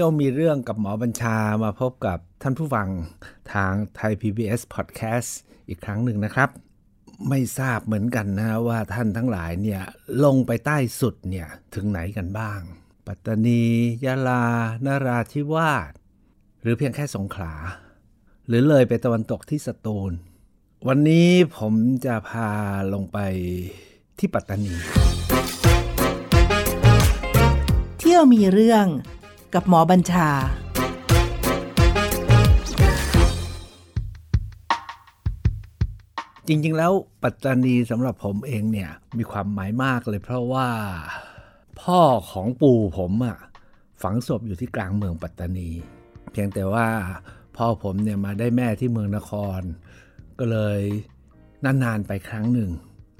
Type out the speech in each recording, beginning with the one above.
ที่ยวมีเรื่องกับหมอบัญชามาพบกับท่านผู้ฟังทางไทย PBS Podcast อีกครั้งหนึ่งนะครับ ไม่ทราบเหมือนกันนะว่าท่านทั้งหลายเนี่ยลงไปใต้สุดเนี่ยถึงไหนกันบ้าง ปัตตานียะลานราธิวาสหรือเพียงแค่สงขลา หรือเลยไปตะวันตกที่สตูล วันนี้ผมจะพาลงไปที่ปัตตานี เที่ยวมีเรื่อง กับหมอบัญชา จริงๆ แล้วปัตตานีสำหรับผมเองเนี่ย มีความหมายมากเลยเพราะว่า พ่อของปู่ผมอะ่ะฝังศพอยู่ที่กลางเมืองปัตตานี เพียงแต่ว่าพ่อผมเนี่ยมาได้แม่ที่เมืองนคร ก็เลยนาน ๆ ไปครั้งหนึ่ง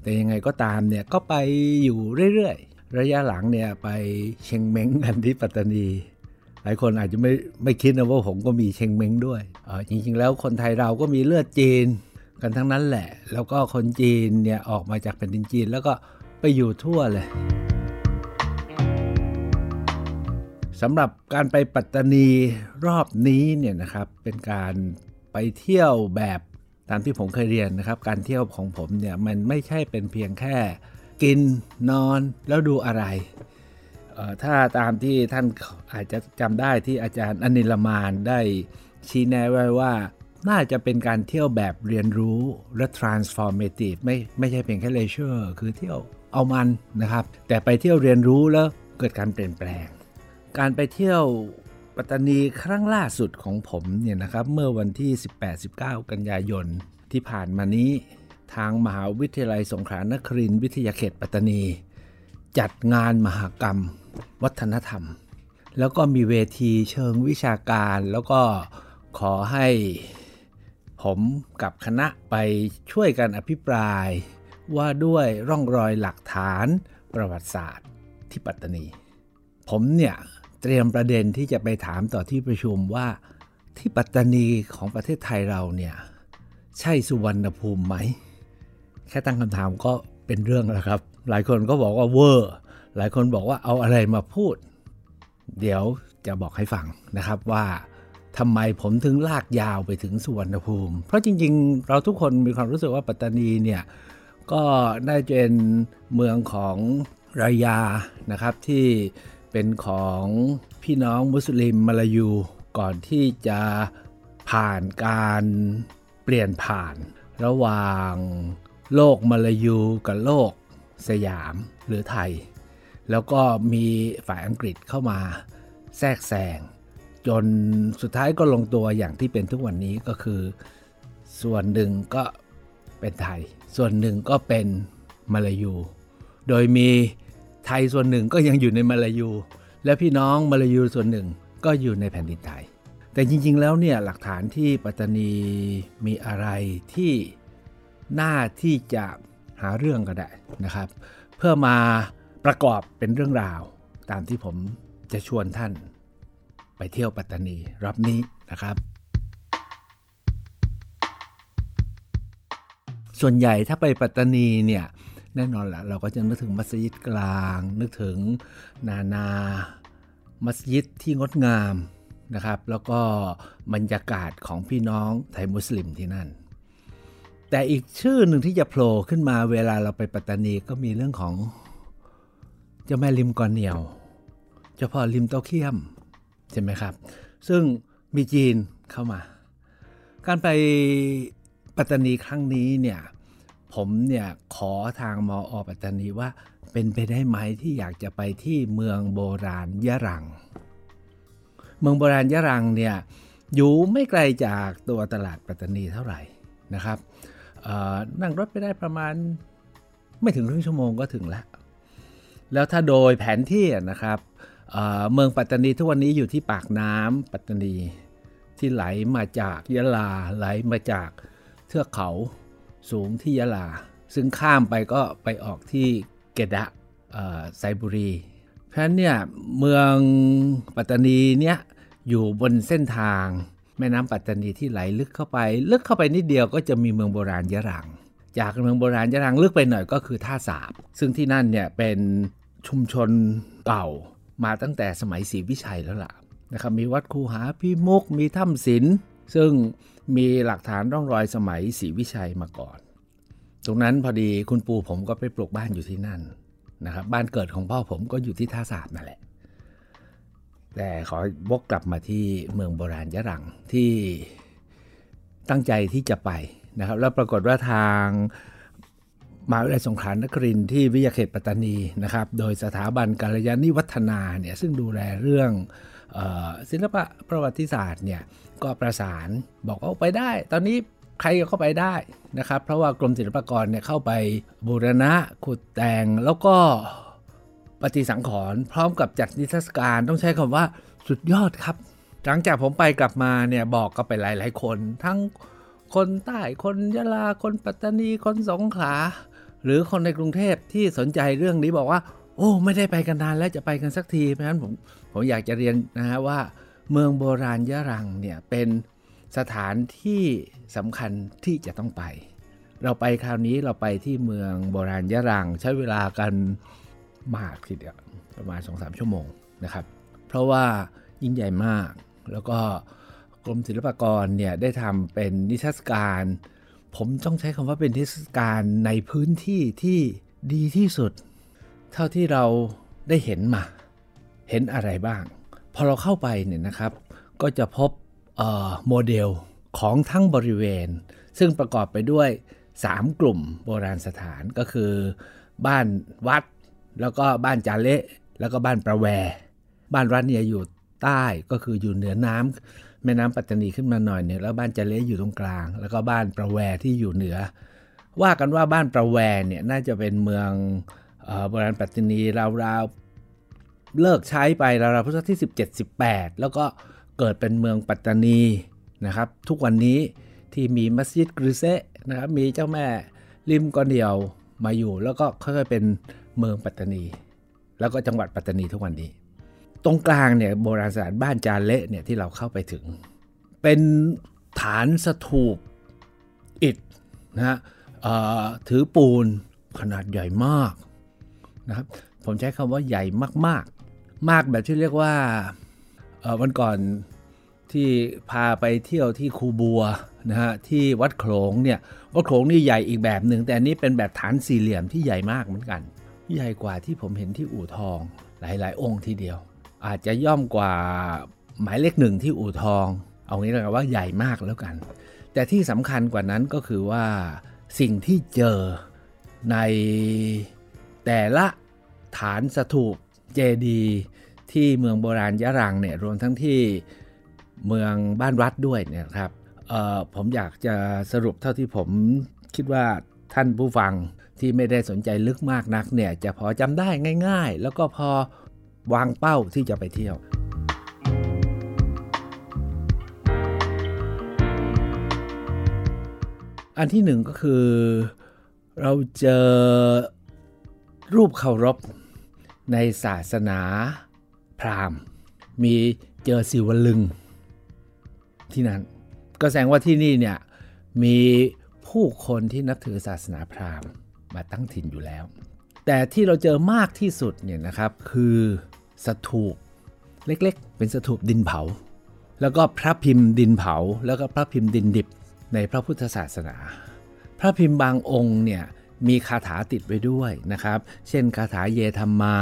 แต่ยังไงก็ตามเนี่ยก็ไปอยู่เรื่อย ๆ ระยะหลังเนี่ยไปเชียงเม้งกันที่ปัตตานี ลายคนอาจจะไม่ไม่คิดนะว่าผมก็มีเชงเม้งด้วยเออจริงๆ แล้วคนไทยเราก็มีเลือดจีนกันทั้งนั้นแหละ แล้วก็คนจีนเนี่ยออกมาจากแผ่นดินจีนแล้วก็ไปอยู่ทั่วเลยสำหรับการไปปัตตานีรอบนี้เนี่ยนะครับเป็นการไปเที่ยวแบบตามที่ผมเคยเรียนนะครับ การเที่ยวของผมเนี่ยมันไม่ใช่เป็นเพียงแค่ กินนอนแล้วดูอะไร ถ้าตามที่ท่านอาจจะจำได้ที่อาจารย์อนิลมานได้ชี้แนะไว้ว่า น่าจะเป็นการเที่ยวแบบเรียนรู้และ transformative ไม่ไม่ใช่เพียงแค่ leisure คือเที่ยวเอามันนะครับ แต่ไปเที่ยวเรียนรู้แล้วเกิดการเปลี่ยนแปลง การไปเที่ยวปัตตานีครั้งล่าสุดของผมเนี่ยนะครับเมื่อวันที่ 18-19 กันยายนที่ผ่านมานี้ทางมหาวิทยาลัยสงขลานครินทร์วิทยาเขตปัตตานี จัดงานมหกรรม วัฒนธรรม แล้วก็มีเวทีเชิงวิชาการ แล้วก็ขอให้ผมกับคณะไปช่วยกันอภิปราย ว่าด้วยร่องรอยหลักฐานประวัติศาสตร์ที่ปัตตานี ผมเนี่ยเตรียมประเด็นที่จะไปถามต่อที่ประชุมว่าที่ปัตตานีของประเทศไทยเราเนี่ยใช่สุวรรณภูมิไหม แค่ตั้งคำถามก็เป็นเรื่องแล้วครับ หลายคนก็บอกว่าเวอร์ หลายคนบอกว่าเอาอะไรมาพูด เดี๋ยวจะบอกให้ฟังนะครับว่าทำไมผมถึงลากยาวไปถึงสุวรรณภูมิ เพราะจริงๆ เราทุกคนมีความรู้สึกว่าปัตตานีเนี่ยก็ได้เป็นเมืองของรายานะครับที่เป็นของพี่น้องมุสลิมมาลายูก่อนที่จะผ่านการเปลี่ยนผ่าน ระหว่างโลกมาลายูกับโลกสยามหรือไทย แล้วก็มีฝ่ายอังกฤษเข้ามาแทรกแซงจนสุดท้ายก็ลงตัวอย่างที่เป็นทุกวันนี้ก็คือ ส่วนหนึ่งก็เป็นไทย ส่วนหนึ่งก็เป็นมาลายู โดยมีไทยส่วนหนึ่งก็ยังอยู่ในมาลายู และพี่น้องมาลายูส่วนหนึ่งก็อยู่ในแผ่นดินไทย แต่จริง ๆ แล้วเนี่ยหลักฐานที่ปัตตานีมีอะไรที่น่าที่จะหาเรื่องก็ได้นะครับ เพื่อมา ประกอบเป็นเรื่องราว ตามที่ผมจะชวนท่าน ไปเที่ยวปัตตานีรอบนี้นะครับ ส่วนใหญ่ถ้าไปปัตตานีเนี่ยแน่นอนแหละเราก็จะนึกถึงมัสยิดกลาง นึกถึงนานา มัสยิดที่งดงามนะครับ แล้วก็บรรยากาศของพี่น้องไทยมุสลิมที่นั่น แต่อีกชื่อหนึ่งที่จะโผล่ขึ้นมาเวลาเราไปปัตตานีก็มีเรื่องของ เจ้าแม่ริมกอนเหนียว เจ้าพ่อริมเต้าเคียมใช่ไหมครับ ซึ่งมีจีนเข้ามา การไปปัตตานีครั้งนี้เนี่ยผมเนี่ยขอทางมออปัตตานีว่าเป็นไปได้ไหมที่อยากจะไปที่เมืองโบราณยะรัง เมืองโบราณยะรังเนี่ยอยู่ไม่ไกลจากตัวตลาดปัตตานีเท่าไหร่นะครับนั่งรถไปได้ประมาณไม่ถึงครึ่งชั่วโมงก็ถึงแล้ว แล้วถ้าโดยแผนที่นะครับเมืองปัตตานีทุกวันนี้อยู่ที่ปากน้ำปัตตานี ที่ไหลมาจากยะลาไหลมาจากเทือกเขาสูงที่ยะลา ซึ่งข้ามไปก็ไปออกที่เกดะไซบุรี เพราะฉะนั้นเนี่ยเมืองปัตตานีเนี่ยอยู่บนเส้นทาง แม่น้ำปัตตานีที่ไหลลึกเข้าไป ลึกเข้าไปนิดเดียวก็จะมีเมืองโบราณยะรัง จากเมืองโบราณยะรังลึกไปหน่อยก็คือท่าสาบ ซึ่งที่นั่นเนี่ยเป็น ชุมชนเก่ามาตั้งแต่สมัยศรีวิชัยแล้วล่ะนะครับมีวัดคูหาพิมุกมีถ้ำศิลป์ซึ่งมีหลักฐานร่องรอยสมัยศรีวิชัยมาก่อน ตรงนั้นพอดีคุณปู่ผมก็ไปปลูกบ้านอยู่ที่นั่นนะครับบ้านเกิดของพ่อผมก็อยู่ที่ท่าสาบนั่นแหละ แต่ขอวกกลับมาที่เมืองโบราณยะรังที่ตั้งใจที่จะไปนะครับ แล้วปรากฏว่าทาง มหาวิทยาลัยสงขลานครินที่วิทยาเขตปัตตานีนะครับ โดยสถาบันการยานิวัฒนาเนี่ยซึ่งดูแลเรื่องศิลปะประวัติศาสตร์เนี่ยก็ประสานบอกว่าไปได้ ตอนนี้ใครก็เข้าไปได้นะครับ เพราะว่ากรมศิลปากรเนี่ยเข้าไปบูรณะขุดแต่งแล้วก็ปฏิสังขรณ์พร้อมกับจัดนิทรรศการต้องใช้คำว่าสุดยอดครับ หลังจากผมไปกลับมาเนี่ยบอกก็ไปหลาย ๆ คน ทั้งคนใต้คนยะลาคนปัตตานีคนสงขลา หรือคนในกรุงเทพที่สนใจเรื่องนี้บอกว่า โอ้ไม่ได้ไปกันนานแล้วจะไปกันสักทีเพราะฉะนั้นผมผมอยากจะเรียนนะฮะว่าเมืองโบราณยะรังเนี่ยเป็นสถานที่สำคัญที่จะต้องไป เราไปคราวนี้เราไปที่เมืองโบราณยะรัง ใช้เวลากันมากทีเดียวประมาณ 2-3 ชั่วโมงนะครับ เพราะว่ายิ่งใหญ่มากแล้วก็กรมศิลปากรเนี่ยได้ทำเป็นนิทรรศการ ผมต้องใช้คำว่าเป็นนิทศการในพื้นที่ที่ดีที่สุด เท่าที่เราได้เห็นมา เห็นอะไรบ้าง พอเราเข้าไปเนี่ยนะครับ ก็จะพบโมเดลของทั้งบริเวณ ซึ่งประกอบไปด้วย 3 กลุ่มโบราณสถานก็คือ บ้านวัด แล้วก็บ้านจาเละแล้วก็บ้านประแว บ้านวัดเนี่ยอยู่ใต้ก็คืออยู่เหนือน้ำ แม่น้ำปัตตานีขึ้นมาหน่อยเนี่ยแล้วบ้านจาเละอยู่ตรงกลาง แล้วก็บ้านประแวที่อยู่เหนือ ว่ากันว่าบ้านประแวเนี่ยน่าจะเป็นเมืองโบราณปัตตานีราวๆเลิกใช้ไปราวๆพุทธศตวรรษที่ 17-18 แล้วก็เกิดเป็นเมืองปัตตานีนะครับทุกวันนี้ที่มีมัสยิดกริเซนะครับมีเจ้าแม่ริมกอนเดียวมาอยู่ แล้วก็ค่อยๆเป็นเมืองปัตตานี แล้วก็จังหวัดปัตตานีทุกวันนี้ ตรงกลางเนี่ยโบราณสถานบ้านจาเละเนี่ยที่เราเข้าไปถึง เป็นฐานสถูปอิฐนะฮะถือปูนขนาดใหญ่มากนะครับผมใช้คำว่าใหญ่มาก ๆ มากแบบที่เรียกว่าวันก่อนที่พาไปเที่ยวที่คูบัวนะฮะที่วัดโขลงเนี่ยวัดโขลงนี่ใหญ่อีกแบบหนึ่งแต่อันนี้เป็นแบบฐานสี่เหลี่ยมที่ใหญ่มากเหมือนกัน ใหญ่กว่าที่ผมเห็นที่อู่ทองหลาย ๆ องค์ทีเดียว อาจจะย่อมกว่าหมายเลขหนึ่งที่อู่ทอง เอางี้เลยว่าใหญ่มากแล้วกัน แต่ที่สำคัญกว่านั้นก็คือว่าสิ่งที่เจอในแต่ละฐานสถูปเจดีที่เมืองโบราณยะรังเนี่ยรวมทั้งที่เมืองบ้านวัดด้วยเนี่ยครับผมอยากจะสรุปเท่าที่ผมคิดว่าท่านผู้ฟังที่ไม่ได้สนใจลึกมากนักเนี่ยจะพอจำได้ง่าย ๆ แล้วก็พอ วางเป้าที่จะไปเที่ยว อันที่หนึ่งก็คือเราเจอรูปเคารพในศาสนาพราหมณ์ มีเจอสิวลึง ที่นั้น ก็แสดงว่าที่นี่เนี่ยมีผู้คนที่นับถือศาสนาพราหมณ์มาตั้งถิ่นอยู่แล้ว แต่ที่เราเจอมากที่สุดเนี่ยนะครับคือ สถูปเล็กๆ เป็นสถูปดินเผา แล้วก็พระพิมพ์ดินเผา แล้วก็พระพิมพ์ดินดิบในพระพุทธศาสนา พระพิมพ์บางองค์เนี่ยมีคาถาติดไว้ด้วยนะครับ เช่นคาถาเยธรรมา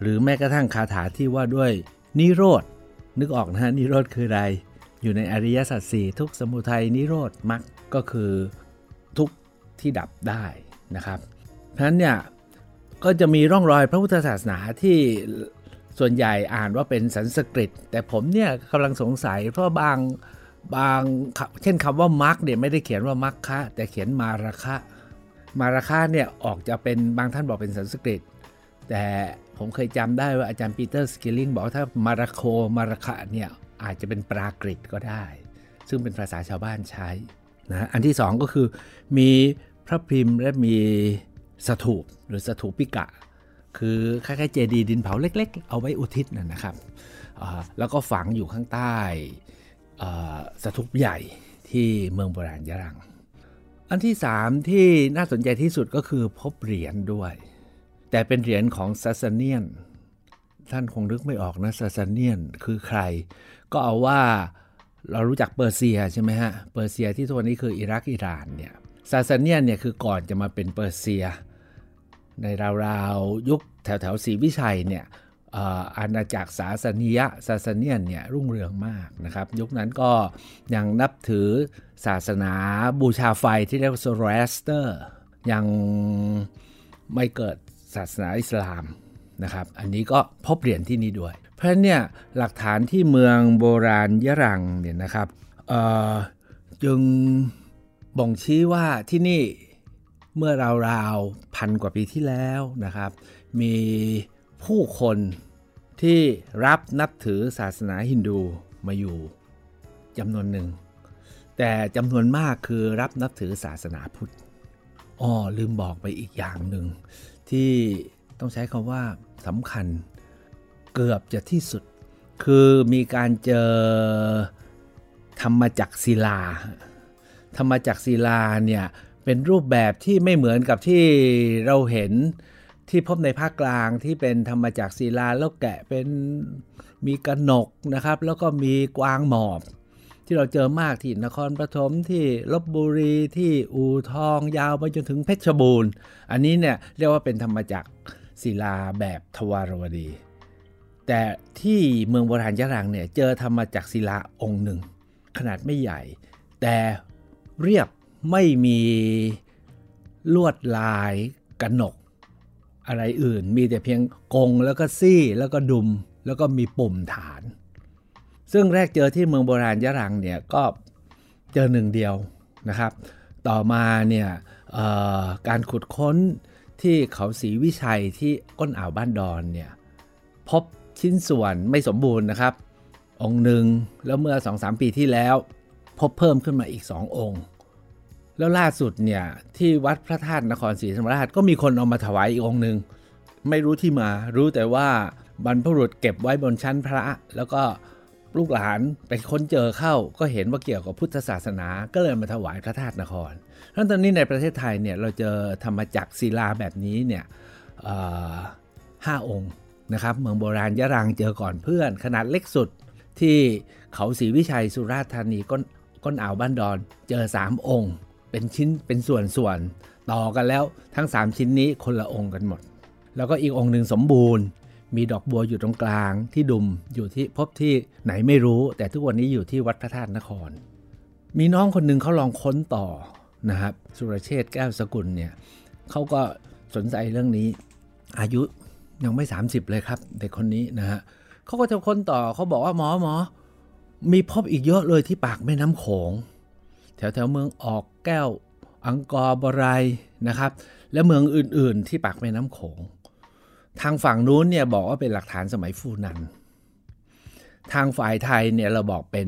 หรือแม้กระทั่งคาถาที่ว่าด้วยนิโรธ นึกออกนะฮะนิโรธคืออะไร อยู่ในอริยสัจสี่ทุกสมุทัยนิโรธมรรคก็คือทุกที่ดับได้นะครับ เพราะฉะนั้นเนี่ยก็จะมีร่องรอยพระพุทธศาสนาที่ ส่วนใหญ่อ่านว่าเป็นสันสกฤต แต่ผมเนี่ยกำลังสงสัยเพราะบางบางเช่นคำว่ามรรคเนี่ยไม่ได้เขียนว่ามรรคะ แต่เขียนมาราคะ มาราคะเนี่ยออกจะเป็นบางท่านบอกเป็นสันสกฤต แต่ผมเคยจำได้ว่าอาจารย์ปีเตอร์สกิลลิงบอกถ้ามาราโคมาราคะเนี่ยอาจจะเป็นปรากฤตก็ได้ ซึ่งเป็นภาษาชาวบ้านใช้นะอันที่สองก็คือมีพระพิมพ์และมีสถูปหรือสถูปิกะ คือคล้ายๆเจดีย์ดินเผาเล็ก ๆ เอาไว้อุทิศนั่นนะครับ แล้วก็ฝังอยู่ข้างใต้สถูปใหญ่ที่เมืองโบราณยะรัง อันที่สามที่น่าสนใจที่สุดก็คือพบเหรียญด้วย แต่เป็นเหรียญของซัสเนียน ท่านคงนึกไม่ออกนะซาซเนียนคือใคร ก็เอาว่าเรารู้จักเปอร์เซียใช่ไหมฮะ เปอร์เซียที่ตัวนี้คืออิรักอิหร่านเนี่ยซาสเนียนเนี่ยคือก่อนจะมาเป็นเปอร์เซีย ในราวๆ ยุคแถวแถวศรีวิชัยเนี่ยอาณาจักรศาสนียซาสเนียนเนี่ยรุ่งเรืองมากนะครับ ยุคนั้นก็ยังนับถือศาสนาบูชาไฟที่เรียกว่าโซโรแอสเตอร์ ยังไม่เกิดศาสนาอิสลามนะครับ อันนี้ก็พบเหรียญที่นี่ด้วย เพราะเนี่ยหลักฐานที่เมืองโบราณยะรังเนี่ยนะครับจึงบ่งชี้ว่าที่นี่ เมื่อราวๆพันกว่าปีที่แล้วนะครับ มีผู้คนที่รับนับถือศาสนาฮินดูมาอยู่จำนวนหนึ่ง แต่จำนวนมากคือรับนับถือศาสนาพุทธอ๋อลืมบอกไปอีกอย่างหนึ่ง ที่ต้องใช้คำว่าสำคัญเกือบจะที่สุด คือมีการเจอธรรมจักศิลา ธรรมจักศิลาเนี่ย เป็นรูปแบบที่ไม่เหมือนกับที่เราเห็นที่พบในภาคกลางที่เป็นธรรมจากศิลาแล้วแกะเป็นมีกระหนกนะครับ แล้วก็มีกวางหมอบ ที่เราเจอมากที่นครปฐมที่ลบบุรีที่อู่ทองยาวไปจนถึงเพชรบูรณ์ อันนี้เนี่ยเรียกว่าเป็นธรรมจักศิลาแบบทวารวดี แต่ที่เมืองโบราณยะรังเนี่ยเจอธรรมจักศิลาองค์หนึ่ง ขนาดไม่ใหญ่ แต่เรียบ ไม่มีลวดลายกระหนก อะไรอื่น มีแต่เพียงกงแล้วก็ซี่แล้วก็ดุมแล้วก็มีปุ่มฐาน ซึ่งแรกเจอที่เมืองโบราณยะรังเนี่ยก็เจอหนึ่งเดียวนะครับ ต่อมาเนี่ยการขุดค้นที่เขาศรีวิชัยที่ก้นอ่าวบ้านดอนเนี่ยพบชิ้นส่วนไม่สมบูรณ์นะครับ องค์หนึ่งแล้วเมื่อ 2-3 ปีที่แล้ว พบเพิ่มขึ้นมาอีก 2 องค์ แล้วล่าสุดเนี่ยที่วัดพระธาตุนครศรีธรรมราชก็มีคนเอามาถวายอีกองค์หนึ่งไม่รู้ที่มารู้แต่ว่าบรรพบุรุษเก็บไว้บนชั้นพระ แล้วก็ลูกหลานไปค้นเจอเข้าก็เห็นว่าเกี่ยวกับพุทธศาสนาก็เลยมาถวายพระธาตุนครทั้งตอนนี้ในประเทศไทยเนี่ยเราเจอธรรมจักรศิลาแบบนี้เนี่ยห้าองค์นะครับเมืองโบราณยะรังเจอก่อนเพื่อน ขนาดเล็กสุดที่เขาศรีวิชัยสุราษฎร์ธานีก้นก้นอ่าวบ้านดอนเจอ 3 องค์ เป็นชิ้นเป็นส่วนส่วนต่อกันแล้วทั้ง 3 ชิ้นนี้คนละองค์กันหมด แล้วก็อีกองค์หนึ่งสมบูรณ์ มีดอกบัวอยู่ตรงกลางที่ดุมอยู่ที่พบที่ไหนไม่รู้ แต่ทุกวันนี้อยู่ที่วัดพระธาตุนคร มีน้องคนหนึ่งเขาลองค้นต่อนะครับสุรเชษแก้วสกุลเนี่ยเขาก็สนใจเรื่องนี้อายุยังไม่ 30 เลยครับ เด็กคนนี้นะฮะเขาก็จะค้นต่อเขาบอกว่าหมอหมอมีพบอีกเยอะเลยที่ปากแม่น้ำโขง แถวแถวเมืองออกแก้วอังกอร์บรายนะครับ และเมืองอื่นๆ ที่ปากแม่น้ำโขง ทางฝั่งนู้นเนี่ยบอกว่าเป็นหลักฐานสมัยฟูนัน ทางฝ่ายไทยเนี่ยเราบอกเป็น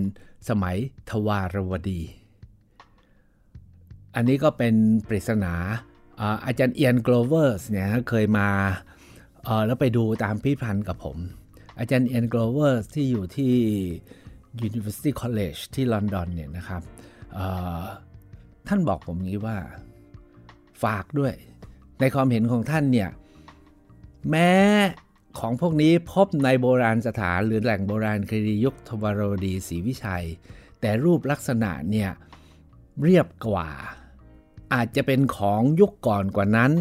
สมัยทวารวดี อันนี้ก็เป็นปริศนาอาจารย์เอียนโกลเวอร์สเนี่ยเคยมาแล้วไปดูตามพิพิธภัณฑ์กับผม อาจารย์เอียนโกลเวอร์สที่อยู่ที่ University College ที่ลอนดอนเนี่ยนะครับ ท่านบอกผมงี้ว่าฝากด้วย ในความเห็นของท่านเนี่ยแม้ของพวกนี้พบในโบราณสถานหรือแหล่งโบราณคดียุคทวารวดีศรีวิชัย แต่รูปลักษณะเนี่ยเรียบกว่า อาจจะเป็นของยุคก่อนกว่านั้น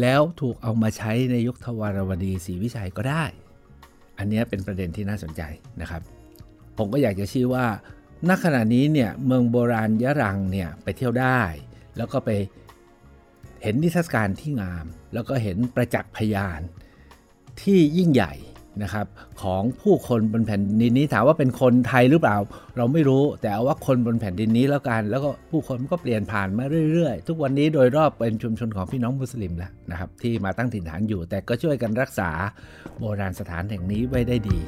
แล้วถูกเอามาใช้ในยุคทวารวดีศรีวิชัยก็ได้ อันนี้เป็นประเด็นที่น่าสนใจนะครับ ผมก็อยากจะชี้ว่า ณขณะนี้เนี่ยเมืองโบราณยะรังเนี่ยไปเที่ยวได้ แล้วก็ไปเห็นนิทรรศการที่งาม แล้วก็เห็นประจักษ์พยานที่ยิ่งใหญ่นะครับของผู้คนบนแผ่นดินนี้ถามว่าเป็นคนไทยหรือเปล่า เราไม่รู้แต่เอาว่าคนบนแผ่นดินนี้แล้วกัน แล้วก็ผู้คนก็เปลี่ยนผ่านมาเรื่อยๆ ทุกวันนี้โดยรอบเป็นชุมชนของพี่น้องมุสลิมแล้วนะครับ ที่มาตั้งถิ่นฐานอยู่ แต่ก็ช่วยกันรักษาโบราณสถานแห่งนี้ไว้ได้ดี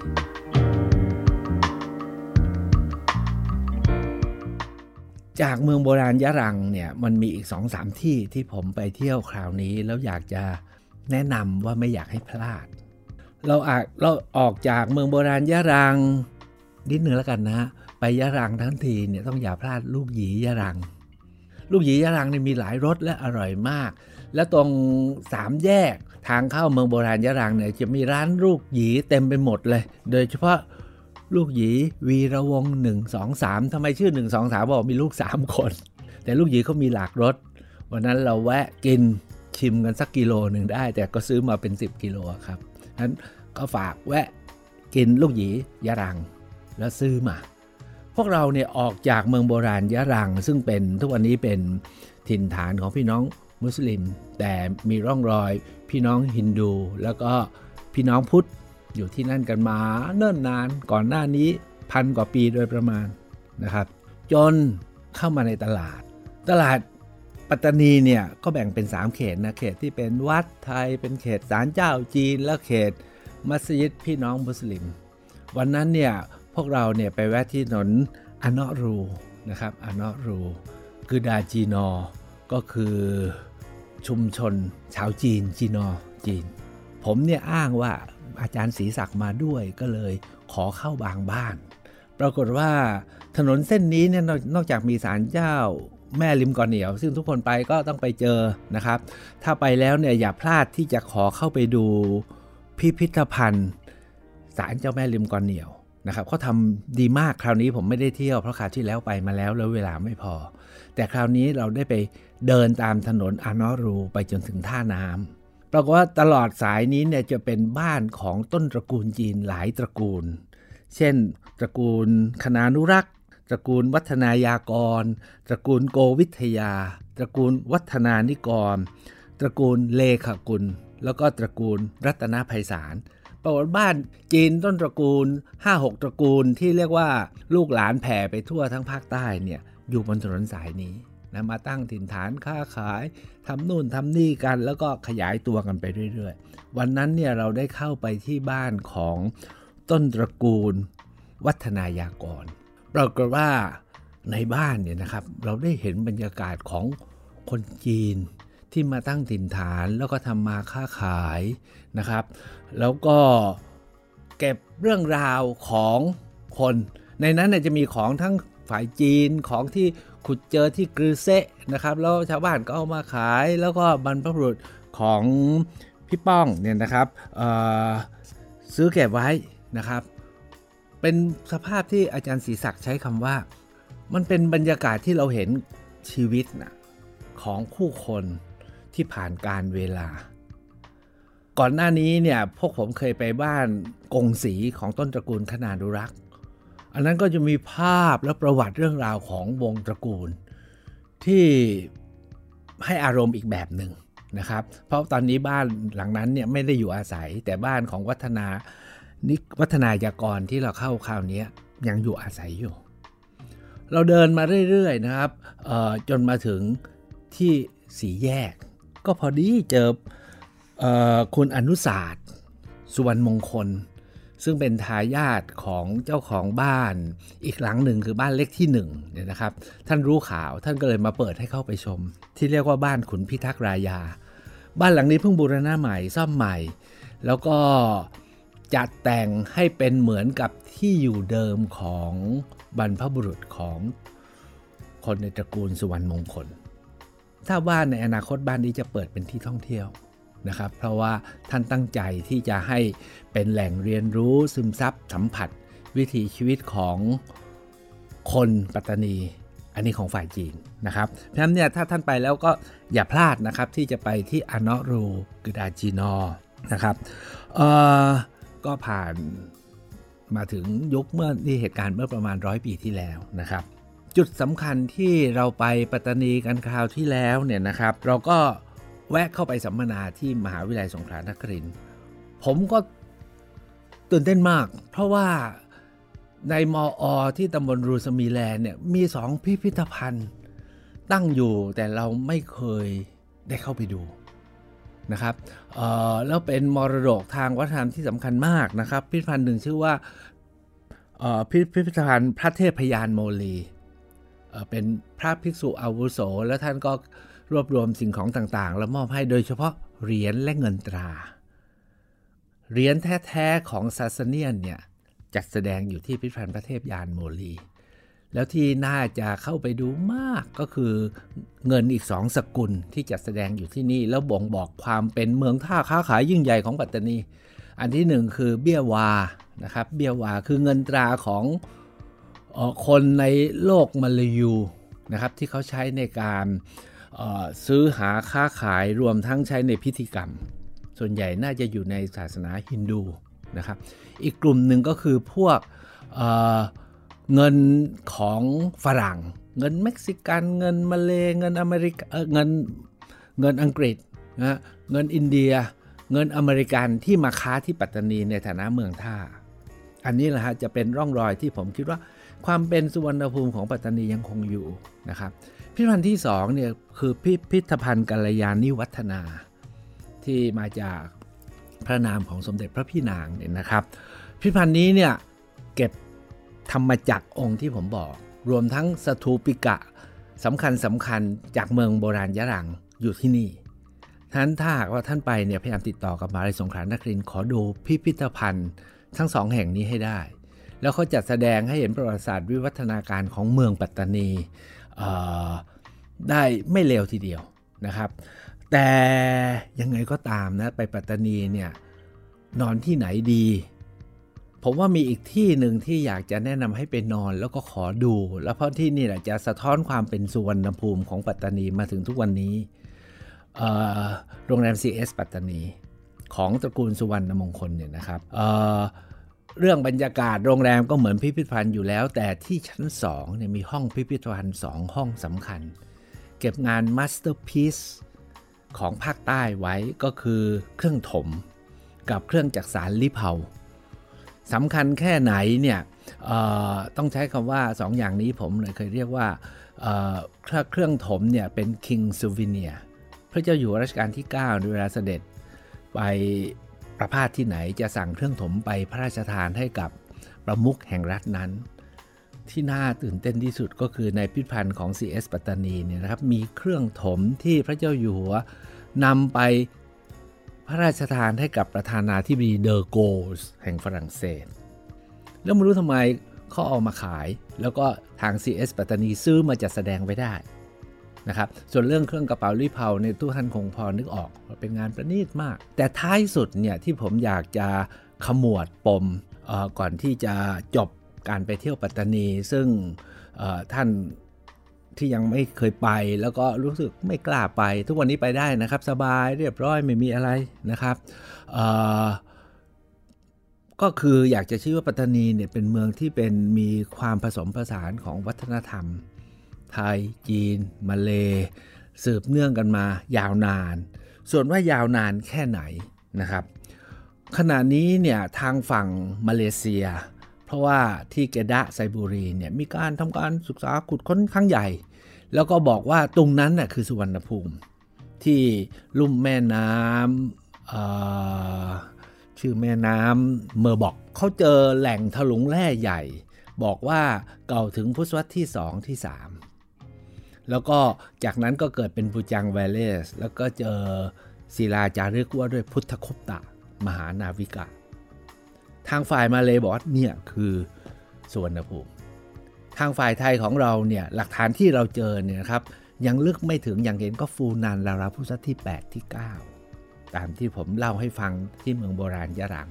จากเมืองโบราณยะรังเนี่ยมันมีอีกสองสามที่ที่ผมไปเที่ยวคราวนี้แล้วอยากจะแนะนำว่าไม่อยากให้พลาด เราอาจเราออกจากเมืองโบราณยะรังนิดนึงแล้วกันนะ ไปยะรังทั้งทีเนี่ยต้องอย่าพลาดลูกหยียะรัง ลูกหยียะรังเนี่ยมีหลายรสและอร่อยมาก และตรงสามแยกทางเข้าเมืองโบราณยะรังเนี่ยจะมีร้านลูกหยีเต็มไปหมดเลย โดยเฉพาะ ลูกหยีวีระวงศ์หนึ่งสองสามทำไมชื่อหนึ่งสองสามบอกมีลูกสามคน แต่ลูกหยีเขามีหลากรสวันนั้นเราแวะกินชิมกันสักกิโลหนึ่งได้ แต่ก็ซื้อมาเป็น 10 กิโลครับนั้นก็ฝากแวะกินลูกหยียะรัง แล้วซื้อมา พวกเราเนี่ยออกจากเมืองโบราณยะรัง ซึ่งเป็นทุกวันนี้เป็นถิ่นฐานของพี่น้องมุสลิม แต่มีร่องรอยพี่น้องฮินดู แล้วก็พี่น้องพุทธ อยู่ที่นั่นกันมาเนิ่นนานก่อนหน้านี้พันกว่าปีโดยประมาณนะครับ จนเข้ามาในตลาด ตลาดปัตตานีเนี่ยก็แบ่งเป็น 3 เขตนะเขตที่เป็นวัดไทยเป็นเขตศาลเจ้าจีน และเขตมัสยิดพี่น้องมุสลิม วันนั้นเนี่ยพวกเราเนี่ยไปแวะที่ถนนอานอรูนะครับอานอรูคือดาจีนอ ก็คือชุมชนชาวจีนจีนอจีน ผมเนี่ยอ้างว่า อาจารย์ศรีศักดิ์มาด้วยก็เลยขอเข้าบางบ้าน ปรากฏว่าถนนเส้นนี้เนี่ยนอกจากมีศาลเจ้าแม่ริมก่อนเหนียว ซึ่งทุกคนไปก็ต้องไปเจอนะครับ ถ้าไปแล้วเนี่ยอย่าพลาดที่จะขอเข้าไปดูพิพิธภัณฑ์ศาลเจ้าแม่ริมก่อนเหนียวนะครับเขาทำดีมากคราวนี้ผมไม่ได้เที่ยวเพราะคราวที่แล้วไปมาแล้วแล้วเวลาไม่พอ แต่คราวนี้เราได้ไปเดินตามถนนอานอรูไปจนถึงท่าน้ำ ปรากฏว่าตลอดสายนี้เนี่ยจะเป็นบ้านของต้นตระกูลจีนหลายตระกูล เช่น ตระกูลคณานุรักษ์ตระกูลวัฒนายากร ตระกูลโกวิทยา ตระกูลวัฒนานิกร ตระกูลเลขกุล แล้วก็ตระกูลรัตนภัยสารปรากฏบ้านจีนต้นตระกูล 5-6 ตระกูลที่เรียกว่าลูกหลานแผ่ไปทั่วทั้งภาคใต้เนี่ยอยู่บนถนนสายนี้ นะมาตั้งถิ่นฐานค้าขายทำนู่นทำนี่กัน แล้วก็ขยายตัวกันไปเรื่อยๆ วันนั้นเนี่ยเราได้เข้าไปที่บ้านของต้นตระกูล วัฒนายากรปรากฏว่าในบ้านเนี่ยนะครับ เราได้เห็นบรรยากาศของคนจีนที่มาตั้งถิ่นฐานแล้วก็ทำมาค้าขายนะครับ แล้วก็เก็บเรื่องราวของคน ในนั้นจะมีของทั้งฝ่ายจีนของที่ ขุดเจอที่กรือเซนะครับ แล้วชาวบ้านก็เอามาขายแล้วก็บรรพบุรุษของพี่ป้องเนี่ยนะครับซื้อเก็บไว้นะครับ เป็นสภาพที่อาจารย์ศรีศักดิ์ใช้คำว่า มันเป็นบรรยากาศที่เราเห็นชีวิตนะของคู่คนที่ผ่านการเวลา ก่อนหน้านี้เนี่ยพวกผมเคยไปบ้านกงสีของต้นตระกูลขนานุรักษ์ อันนั้นก็จะมีภาพและประวัติเรื่องราวของวงตระกูล ที่ให้อารมณ์อีกแบบหนึ่งนะครับ เพราะตอนนี้บ้านหลังนั้นเนี่ยไม่ได้อยู่อาศัยแต่บ้านของวัฒนานิวัฒนายากรที่เราเข้าคราวนี้ยังอยู่อาศัยอยู่ เราเดินมาเรื่อยๆนะครับจนมาถึงที่สีแยก ก็พอดีเจออคุณอนุศาสตร์สุวรรณมงคล ซึ่งเป็นทายาทของเจ้าของบ้าน อีกหลังหนึ่งคือบ้านเล็กที่หนึ่งเนี่ยนะครับ ท่านรู้ข่าวท่านก็เลยมาเปิดให้เข้าไปชม ที่เรียกว่าบ้านขุนพิทักษ์รายา บ้านหลังนี้เพิ่งบูรณะใหม่ซ่อมใหม่ แล้วก็จัดแต่งให้เป็นเหมือนกับที่อยู่เดิมของบรรพบุรุษของคนในตระกูลสุวรรณมงคล ถ้าว่าในอนาคตบ้านนี้จะเปิดเป็นที่ท่องเที่ยว นะครับ เพราะว่าท่านตั้งใจที่จะให้เป็นแหล่งเรียนรู้ซึมซับสัมผัส วิถีชีวิตของคนปัตตานี อันนี้ของฝ่ายจีนนะครับเพราะฉะนั้นเนี่ยถ้าท่านไปแล้วก็อย่าพลาดนะครับที่จะไปที่อานอรูกดาจีนอนะครับก็ผ่านมาถึงยุคเมื่อที่เหตุการณ์เมื่อประมาณร้อยปีที่แล้วนะครับ จุดสำคัญที่เราไปปัตตานีกันคราวที่แล้วเนี่ยนะครับ เราก็ แวะเข้าไปสัมมนาที่มหาวิทยาลัยสงขลานครินทร์ผมก็ตื่นเต้นมาก เพราะว่าในมออที่ตำบลรูสมีแลนเนี่ยมีสองพิพิธภัณฑ์ตั้งอยู่แต่เราไม่เคยได้เข้าไปดูนะครับแล้วเป็นมรดกทางวัฒนธรรมที่สำคัญมากนะครับ พิพิธภัณฑ์หนึ่งชื่อว่าพิพิธภัณฑ์พระเทพพยานโมลีเป็นพระภิกษุอาวุโส แล้วท่านก็ รวบรวมสิ่งของต่างๆ แล้วมอบให้โดยเฉพาะเหรียญและเงินตรา เหรียญแท้ๆของซาสเนียนเนี่ยจัดแสดงอยู่ที่พิพิธภัณฑ์พระเทพยานโมลี แล้วที่น่าจะเข้าไปดูมากก็คือเงินอีกสองสกุลที่จัดแสดงอยู่ที่นี่ แล้วบ่งบอกความเป็นเมืองท่าค้าขายยิ่งใหญ่ของปัตตานี อันที่หนึ่งคือเบี้ยวานะครับเบี้ยวาคือเงินตราของคนในโลกมาลายูนะครับที่เขาใช้ในการ ซื้อหาค้าขายรวมทั้งใช้ในพิธีกรรม ส่วนใหญ่น่าจะอยู่ในศาสนาฮินดูนะครับ อีกกลุ่มหนึ่งก็คือพวกเงินของฝรั่ง เงินเม็กซิกัน เงินมาเลเงินอเมริกเงินเงินอังกฤษนะเงินอินเดีย เงินอเมริกันที่มาค้าที่ปัตตานีในฐานะเมืองท่า อันนี้แหละฮะจะเป็นร่องรอยที่ผมคิดว่าความเป็นสุวรรณภูมิของปัตตานียังคงอยู่นะครับ พิพิธภัณฑ์ที่2เนี่ยคือพิพิธภัณฑ์กัลยาณิวัฒนา ที่มาจากพระนามของสมเด็จพระพี่นางเนี่ยนะครับ พิพิธภัณฑ์นี้เนี่ยเก็บธรรมจักรองค์ที่ผมบอก รวมทั้งสถูปิกะสำคัญสำคัญจากเมืองโบราณยะรังอยู่ที่นี่ท่านถ้าหากว่าท่านไปเนี่ยพยายามติดต่อกับมาลัยสงขลานครินขอดูพิพิธภัณฑ์ทั้งสองแห่งนี้ให้ได้ แล้วเขาจัดแสดงให้เห็นประวัติศาสตร์วิวัฒนาการของเมืองปัตตานี ได้ไม่เลวทีเดียวนะครับ แต่ยังไงก็ตามนะไปปัตตานีเนี่ยนอนที่ไหนดี ผมว่ามีอีกที่หนึ่งที่อยากจะแนะนำให้ไปนอนแล้วก็ขอดู แล้วเพราะที่นี่แหละจะสะท้อนความเป็นสุวรรณภูมิของปัตตานีมาถึงทุกวันนี้โรงแรม CS ปัตตานี ของตระกูลสุวรรณมงคลเนี่ยนะครับ เรื่องบรรยากาศโรงแรมก็เหมือนพิพิธภัณฑ์อยู่แล้ว แต่ที่ชั้น2เนี่ยมีห้องพิพิธภัณฑ์2ห้องสำคัญ เก็บงาน masterpiece ของภาคใต้ไว้ก็คือเครื่องถมกับเครื่องจักสานลิเภาสำคัญแค่ไหนเนี่ยต้องใช้คำว่า2อย่างนี้ผมเลยเคยเรียกว่าเครื่องถมเนี่ยเป็น King Souvenir พระเจ้าอยู่หัวรัชกาลที่9เวลาเสด็จไป ประพาสที่ไหนจะสั่งเครื่องถมไปพระราชทานให้กับประมุขแห่งรัฐนั้น ที่น่าตื่นเต้นที่สุดก็คือในพิพิธภัณฑ์ของ CS ปัตตานีเนี่ยนะครับมีเครื่องถมที่พระเจ้าอยู่หัวนำไปพระราชทานให้กับประธานาธิบดีเดอโกสแห่งฝรั่งเศส แล้วไม่รู้ทำไมเขาเอามาขาย แล้วก็ทาง CS ปัตตานีซื้อมาจัดแสดงไว้ได้ นะครับส่วนเรื่องเครื่องกระเป๋ารีเพาในตู้ท่านคงพอนึกออกเป็นงานประณีตมาก แต่ท้ายสุดเนี่ยที่ผมอยากจะขมวดปมก่อนที่จะจบการไปเที่ยวปัตตานี ซึ่งท่านที่ยังไม่เคยไปแล้วก็รู้สึกไม่กล้าไป ทุกวันนี้ไปได้นะครับ สบายเรียบร้อยไม่มีอะไรนะครับก็คืออยากจะชี้ว่าปัตตานีเนี่ยเป็นเมืองที่เป็นมีความผสมผสานของวัฒนธรรม ไทย จีน มาเล สืบเนื่องกันมายาวนาน ส่วนว่ายาวนานแค่ไหนนะครับขณะนี้เนี่ยทางฝั่งมาเลเซีย เพราะว่าที่เกดะไซบูรีเนี่ยมีการทำการศึกษาขุดค้นครั้งใหญ่ แล้วก็บอกว่าตรงนั้นน่ยคือสุวรรณภูมิ ที่ลุ่มแม่น้ำชื่อแม่น้ำเมอร์บอกเขาเจอแหล่งถลุงแร่ใหญ่ บอกว่าเก่าถึงพุทธศตวรรษที่ 2 ที่ 3 แล้วก็จากนั้นก็เกิดเป็นบูจังแวเลส แล้วก็เจอศิลาจารึกว่าด้วยพุทธคุปตะ มหานาวิกาทางฝ่ายมาเลยบอกเนี่ยคือสวนภูมิ ทางฝ่ายไทยของเราเนี่ยหลักฐานที่เราเจอเนี่ยครับยังลึกไม่ถึงอย่างเห็นก็ฟูนานลาราพุทธที่ 8 ที่ 9 ตามที่ผมเล่าให้ฟังที่เมืองโบราณยะรัง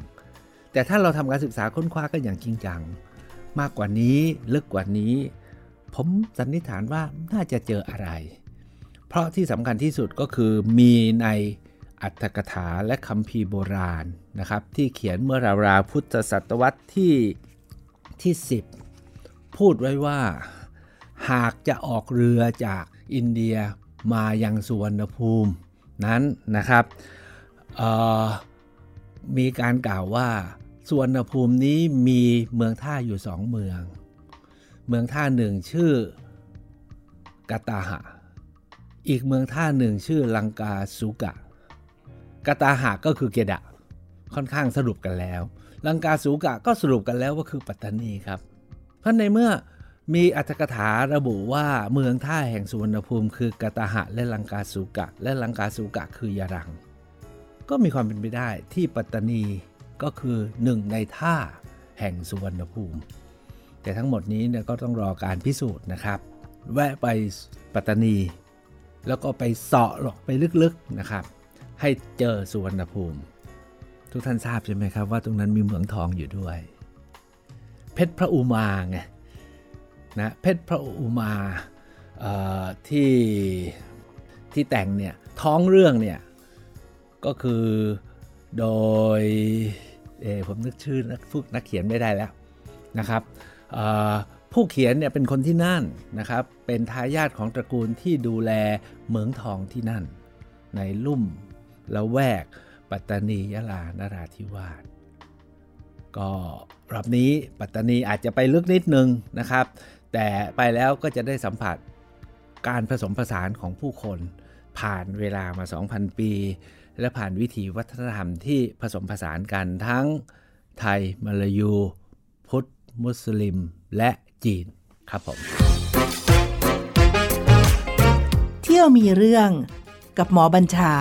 แต่ถ้าเราทำการศึกษาค้นคว้ากันอย่างจริงจัง มากกว่านี้ลึกกว่านี้ ผมสันนิษฐานว่าน่าจะเจออะไร เพราะที่สำคัญที่สุดก็คือมีในอัตถกถาและคำพีโบราณนะครับ ที่เขียนเมื่อราวๆพุทธศตวรรษที่ที่ 10 พูดไว้ว่า หากจะออกเรือจากอินเดียมายังสุวรรณภูมินั้นนะครับมีการกล่าวว่าสุวรรณภูมินี้มีเมืองท่าอยู่สองเมือง เมืองท่าหนึ่งชื่อกาตาหะ อีกเมืองท่าหนึ่งชื่อลังกาสุกะกาตาหะก็คือเกดะ ค่อนข้างสรุปกันแล้ว ลังกาสุกะก็สรุปกันแล้วว่าคือปัตตานีครับ เพราะในเมื่อมีอัตถกถาระบุว่าเมืองท่าแห่งสุวรรณภูมิ คือกาตาหะและลังกาสุกะ และลังกาสุกะคือยารัง ก็มีความเป็นไปได้ที่ปัตตานีก็คือหนึ่งในท่าแห่งสุวรรณภูมิ แต่ทั้งหมดนี้เนี่ยก็ต้องรอการพิสูจน์นะครับ แวะไปปัตตานี แล้วก็ไปเสาะหลอกไปลึกๆนะครับ ให้เจอสุวรรณภูมิ ทุกท่านทราบใช่ไหมครับว่าตรงนั้นมีเหมืองทองอยู่ด้วย เพชรพระอุมาไงนะเพชรพระอุมาที่ที่แต่งเนี่ยท้องเรื่องเนี่ยก็คือโดยเอผมนึกชื่อนักฟูกนักเขียนไม่ได้แล้วนะครับ ผู้เขียนเนี่ยเป็นคนที่นั่นนะครับ เป็นทายาทของตระกูลที่ดูแลเหมืองทองที่นั่น ในลุ่มละแวก ปัตตานียะลานราธิวาสก็รอบนี้ปัตตานีอาจจะไปลึกนิดนึงนะครับ แต่ไปแล้วก็จะได้สัมผัสการผสมผสานของผู้คน ผ่านเวลามา 2,000 ปี และผ่านวิถีวัฒนธรรมที่ผสมผสานกันทั้งไทย มลายู พุทธ มุสลิม และจีนครับผมเที่ยวมีเรื่องกับหมอบัญชา